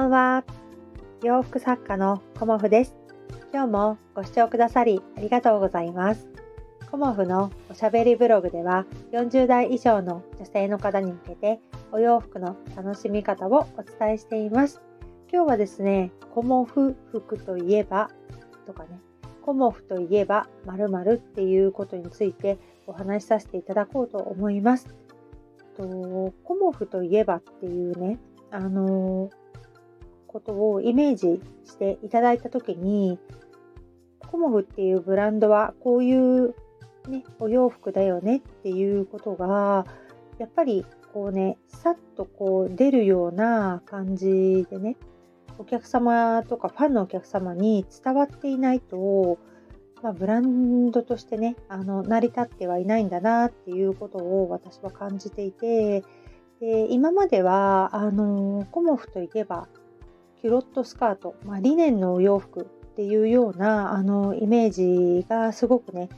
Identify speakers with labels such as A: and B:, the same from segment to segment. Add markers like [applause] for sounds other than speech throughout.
A: ばんは。洋服作家のコモフです。今日もご視聴くださりありがとうございます。コモフのおしゃべりブログでは40代以上の女性の方に向けてお洋服の楽しみ方をお伝えしています。今日はですね、コモフ服といえばとかね、コモフといえば〇〇っていうことについてお話しさせていただこうと思います。とコモフといえばっていうね、あのことをイメージしていただいた時にコモフっていうブランドはこういう、ね、お洋服だよねっていうことがやっぱりこうねさっとこう出るような感じでねお客様とかファンのお客様に伝わっていないと、まあ、ブランドとしてねあの成り立ってはいないんだなっていうことを私は感じていてで今まではあのコモフといえばキュロットスカート、まあ、リネンのお洋服っていうようなあのイメージがすごくね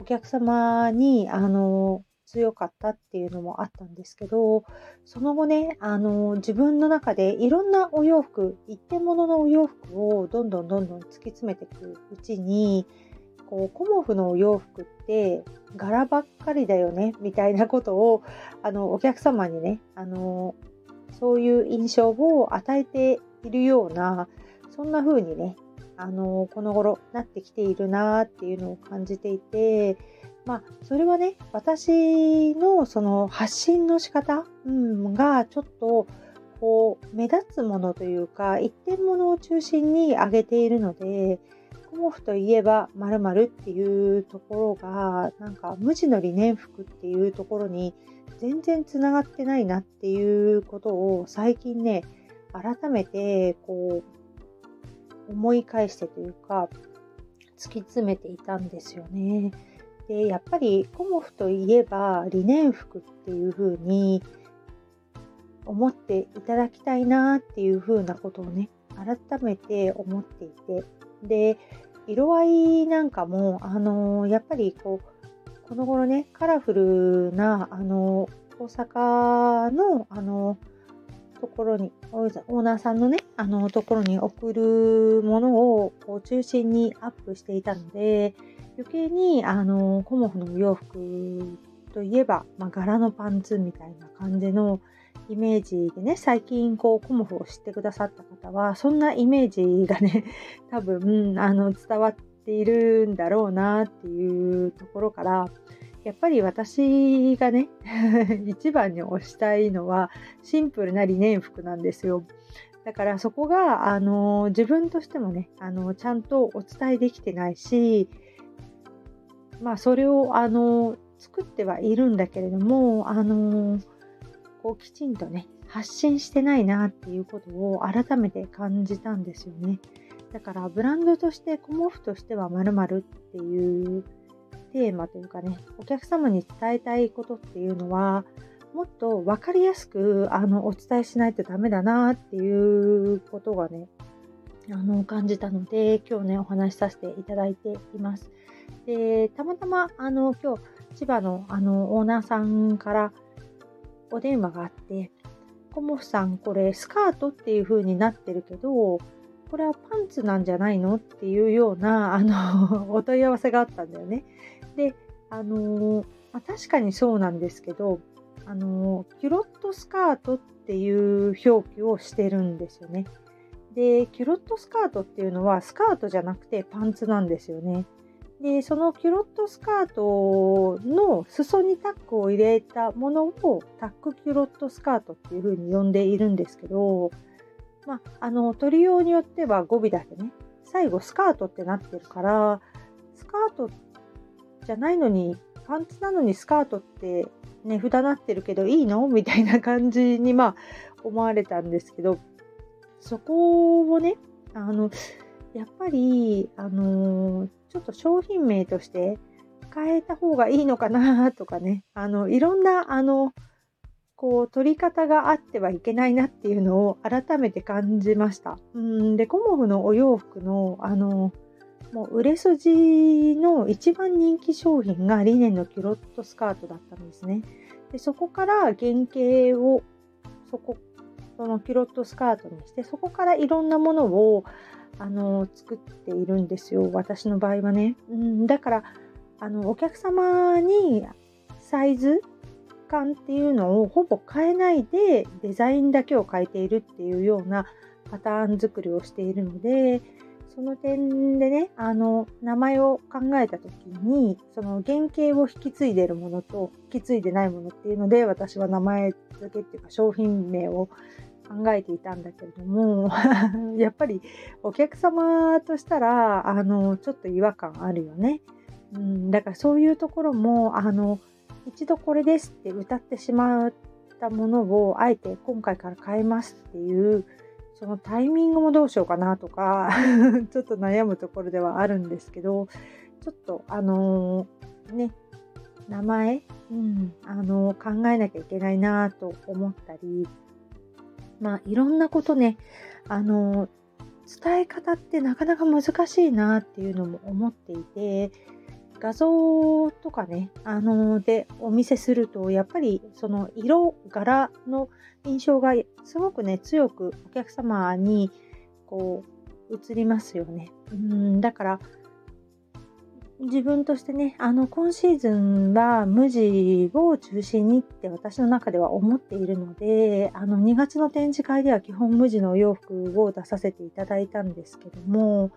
A: お客様にあの強かったっていうのもあったんですけどその後ねあの自分の中でいろんなお洋服一点物のお洋服をどんどんどんどん突き詰めていくうちにこうコモフのお洋服って柄ばっかりだよねみたいなことをあのお客様にねあのそういう印象を与えているようなそんな風にねあのこの頃なってきているなっていうのを感じていてまあそれはね私のその発信の仕方、うん、がちょっとこう目立つものというか一点物を中心に上げているので毛布といえば〇〇っていうところがなんか無地の理念服っていうところに全然つながってないなっていうことを最近ね改めてこう思い返してというか突き詰めていたんですよね。でやっぱりコモフといえば理念服っていう風に思っていただきたいなっていう風なことをね改めて思っていてで色合いなんかもあのやっぱりこうこの頃ねカラフルなあの大阪のあのところにオーナーさんのねあのところに送るものをこう中心にアップしていたので余計にあのコモフのお洋服といえば、まあ、柄のパンツみたいな感じのイメージでね最近こうコモフを知ってくださった方はそんなイメージがね [laughs] 多分あの伝わっているんだろうなっていうところからやっぱり私がね [laughs] 一番に推したいのはシンプルな理念服なんですよ。だからそこがあの自分としてもねあのちゃんとお伝えできてないしまあそれをあの作ってはいるんだけれどもあのこうきちんとね発信してないなっていうことを改めて感じたんですよね。だからブランドとしてコモフとしては〇〇っていうテーマというかね、お客様に伝えたいことっていうのは、もっと分かりやすくあのお伝えしないとダメだなっていうことがね、あの感じたので、今日ね、お話しさせていただいています。で、たまたまあの今日、千葉のあのオーナーさんからお電話があって、コモフさん、これスカートっていう風になってるけど、これはパンツなんじゃないの？っていうようなあの [laughs] お問い合わせがあったんだよね。で、あのー、まあ、確かにそうなんですけど、あのー、キュロットスカートっていう表記をしてるんですよね。で、キュロットスカートっていうのはスカートじゃなくてパンツなんですよね。で、そのキュロットスカートの裾にタックを入れたものをタックキュロットスカートっていうふうに呼んでいるんですけど、まあ、あの、取りようによっては語尾だけね、最後スカートってなってるから、スカートってじゃないのに、パンツなのにスカートって値札なってるけどいいの？[laughs] みたいな感じにまあ思われたんですけど、そこをね、あの、やっぱり、あのちょっと商品名として変えた方がいいのかなとかね、あの、いろんな、あの、こう、取り方があってはいけないなっていうのを改めて感じました。うんで、コモフのお洋服の、あの、もう売れ筋の一番人気商品がリネンのキュロットスカートだったんですね。でそこから原型をそこそのキュロットスカートにしてそこからいろんなものをあの作っているんですよ私の場合はね、うん、だからあのお客様にサイズ感っていうのをほぼ変えないでデザインだけを変えているっていうようなパターン作りをしているのでその点でねあの名前を考えた時にその原型を引き継いでるものと引き継いでないものっていうので私は名前付けっていうか商品名を考えていたんだけれども [laughs] やっぱりお客様としたらあのちょっと違和感あるよね。うん、だからそういうところもあの一度これですって歌ってしまったものをあえて今回から変えますっていうそのタイミングもどうしようかなとか [laughs] ちょっと悩むところではあるんですけどちょっとあのー、ね名前、うん、あのー、考えなきゃいけないなと思ったりまあいろんなことねあのー、伝え方ってなかなか難しいなっていうのも思っていて画像とかね、あのでお見せすると、やっぱりその色、柄の印象がすごくね、強くお客様にこう映りますよね。うんだから、自分としてね、あの、今シーズンは無地を中心にって私の中では思っているので、あの、2月の展示会では基本無地のお洋服を出させていただいたんですけども、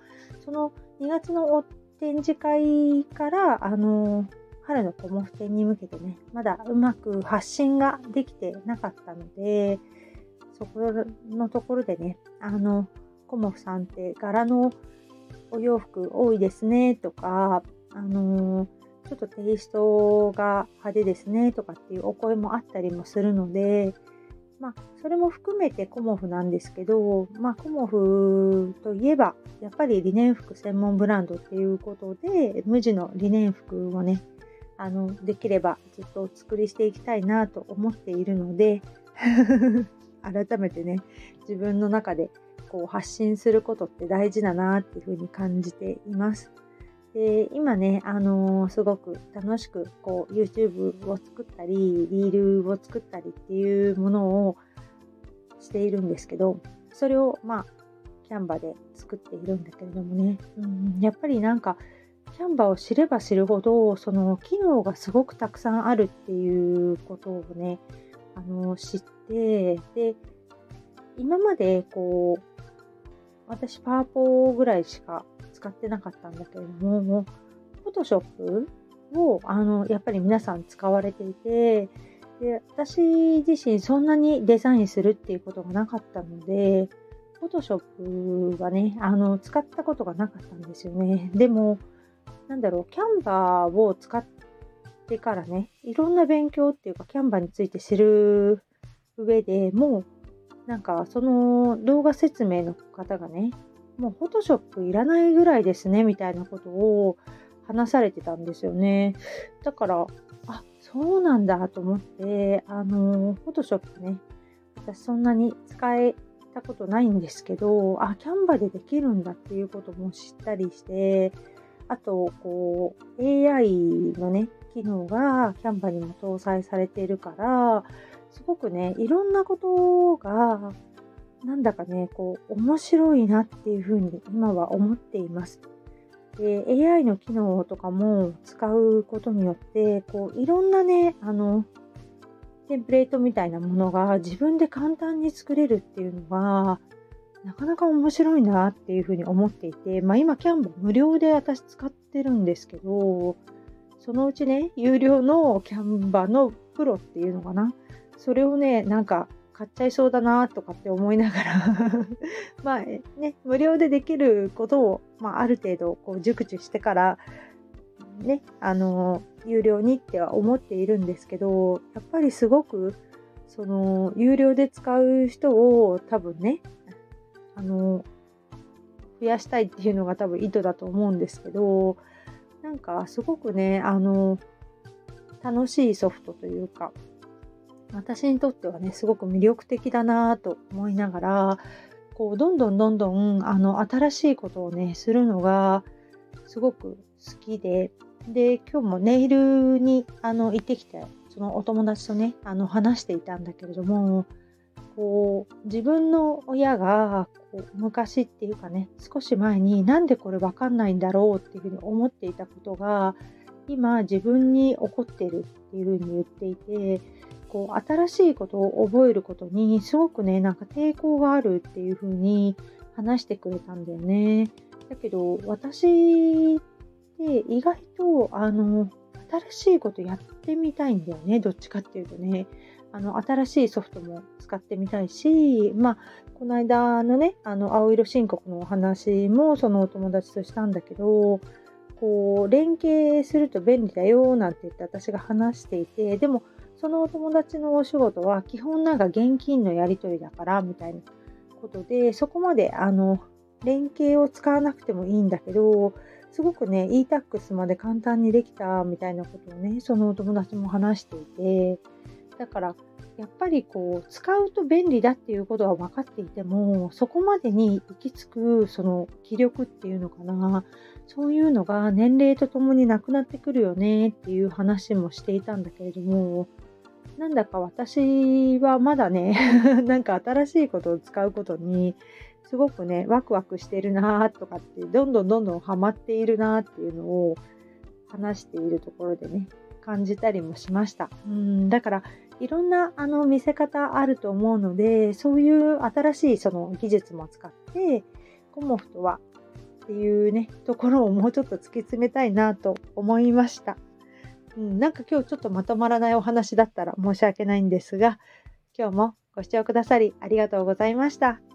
A: その2月の展示会からあの春のコモフ展に向けてねまだうまく発信ができてなかったのでそこのところでねあのコモフさんって柄のお洋服多いですねとかあのちょっとテイストが派手ですねとかっていうお声もあったりもするのでまあ、それも含めてコモフなんですけど、まあ、コモフといえば、やっぱりリネン服専門ブランドっていうことで、無地のリネン服をね、あの、できればずっとお作りしていきたいなと思っているので、[laughs] 改めてね、自分の中でこう発信することって大事だなっていうふうに感じています。で今ね、あのー、すごく楽しくこう YouTube を作ったり、リールを作ったりっていうものをしているんですけど、それをまあ、キャンバで作っているんだけれどもね、うん、やっぱりなんか、キャンバを知れば知るほど、その機能がすごくたくさんあるっていうことをね、あの知って、で、今までこう、私パワポぐらいしか使ってなかったんだけれども、フォトショップをあのやっぱり皆さん使われていて、で私自身そんなにデザインするっていうことがなかったので、フォトショップはね、あの使ったことがなかったんですよね。でも、なんだろう、キャンバーを使ってからね、いろんな勉強っていうか、キャンバーについて知る上でもう、なんかその動画説明の方がね、もうフォトショップいらないぐらいですね、みたいなことを話されてたんですよね。だから、あ、そうなんだと思って、あの、フォトショップね、私そんなに使えたことないんですけど、あ、キャンバでできるんだっていうことも知ったりして、あと、こう、AI のね、機能がキャンバにも搭載されているから、すごくね、いろんなことがなんだかね、こう、面白いなっていうふうに今は思っています。で、AI の機能とかも使うことによって、こう、いろんなね、あの、テンプレートみたいなものが自分で簡単に作れるっていうのが、なかなか面白いなっていうふうに思っていて、まあ今、キャンバ無料で私使ってるんですけど、そのうちね、有料のキャンバのプロっていうのかな。それをね、なんか買っちゃいそうだなとかって思いながら [laughs] まあね、無料でできることを、まあ、ある程度こう熟知してから、ね、あの、有料にっては思っているんですけど、やっぱりすごく、その、有料で使う人を多分ね、あの、増やしたいっていうのが多分意図だと思うんですけど、なんかすごくね、あの、楽しいソフトというか、私にとってはね、すごく魅力的だなと思いながら、こう、どんどんどんどん、あの、新しいことをね、するのが、すごく好きで、で、今日もネイルに、あの、行ってきて、そのお友達とね、あの、話していたんだけれども、こう自分の親がこう昔っていうかね少し前になんでこれ分かんないんだろうっていうふうに思っていたことが今自分に起こってるっていうふうに言っていてこう新しいことを覚えることにすごくねなんか抵抗があるっていうふうに話してくれたんだよね。だけど私って意外とあの新しいことやってみたいんだよねどっちかっていうとね。あの新しいソフトも使ってみたいし、まあ、この間のね、あの青色申告のお話もそのお友達としたんだけど、こう連携すると便利だよなんて言って私が話していて、でもそのお友達のお仕事は基本なんか現金のやり取りだからみたいなことで、そこまであの連携を使わなくてもいいんだけど、すごくね、e-tax まで簡単にできたみたいなことをね、そのお友達も話していて、だからやっぱりこう使うと便利だっていうことは分かっていてもそこまでに行き着くその気力っていうのかなそういうのが年齢とともになくなってくるよねっていう話もしていたんだけれどもなんだか私はまだね [laughs] なんか新しいことを使うことにすごくねワクワクしてるなとかって [laughs] どんどんどんどんハマっているなっていうのを話しているところでね感じたりもしました。うんだからいろんなあの見せ方あると思うのでそういう新しいその技術も使ってコモフとはっていうねところをもうちょっと突き詰めたいなと思いました。うん、なんか今日ちょっとまとまらないお話だったら申し訳ないんですが今日もご視聴くださりありがとうございました。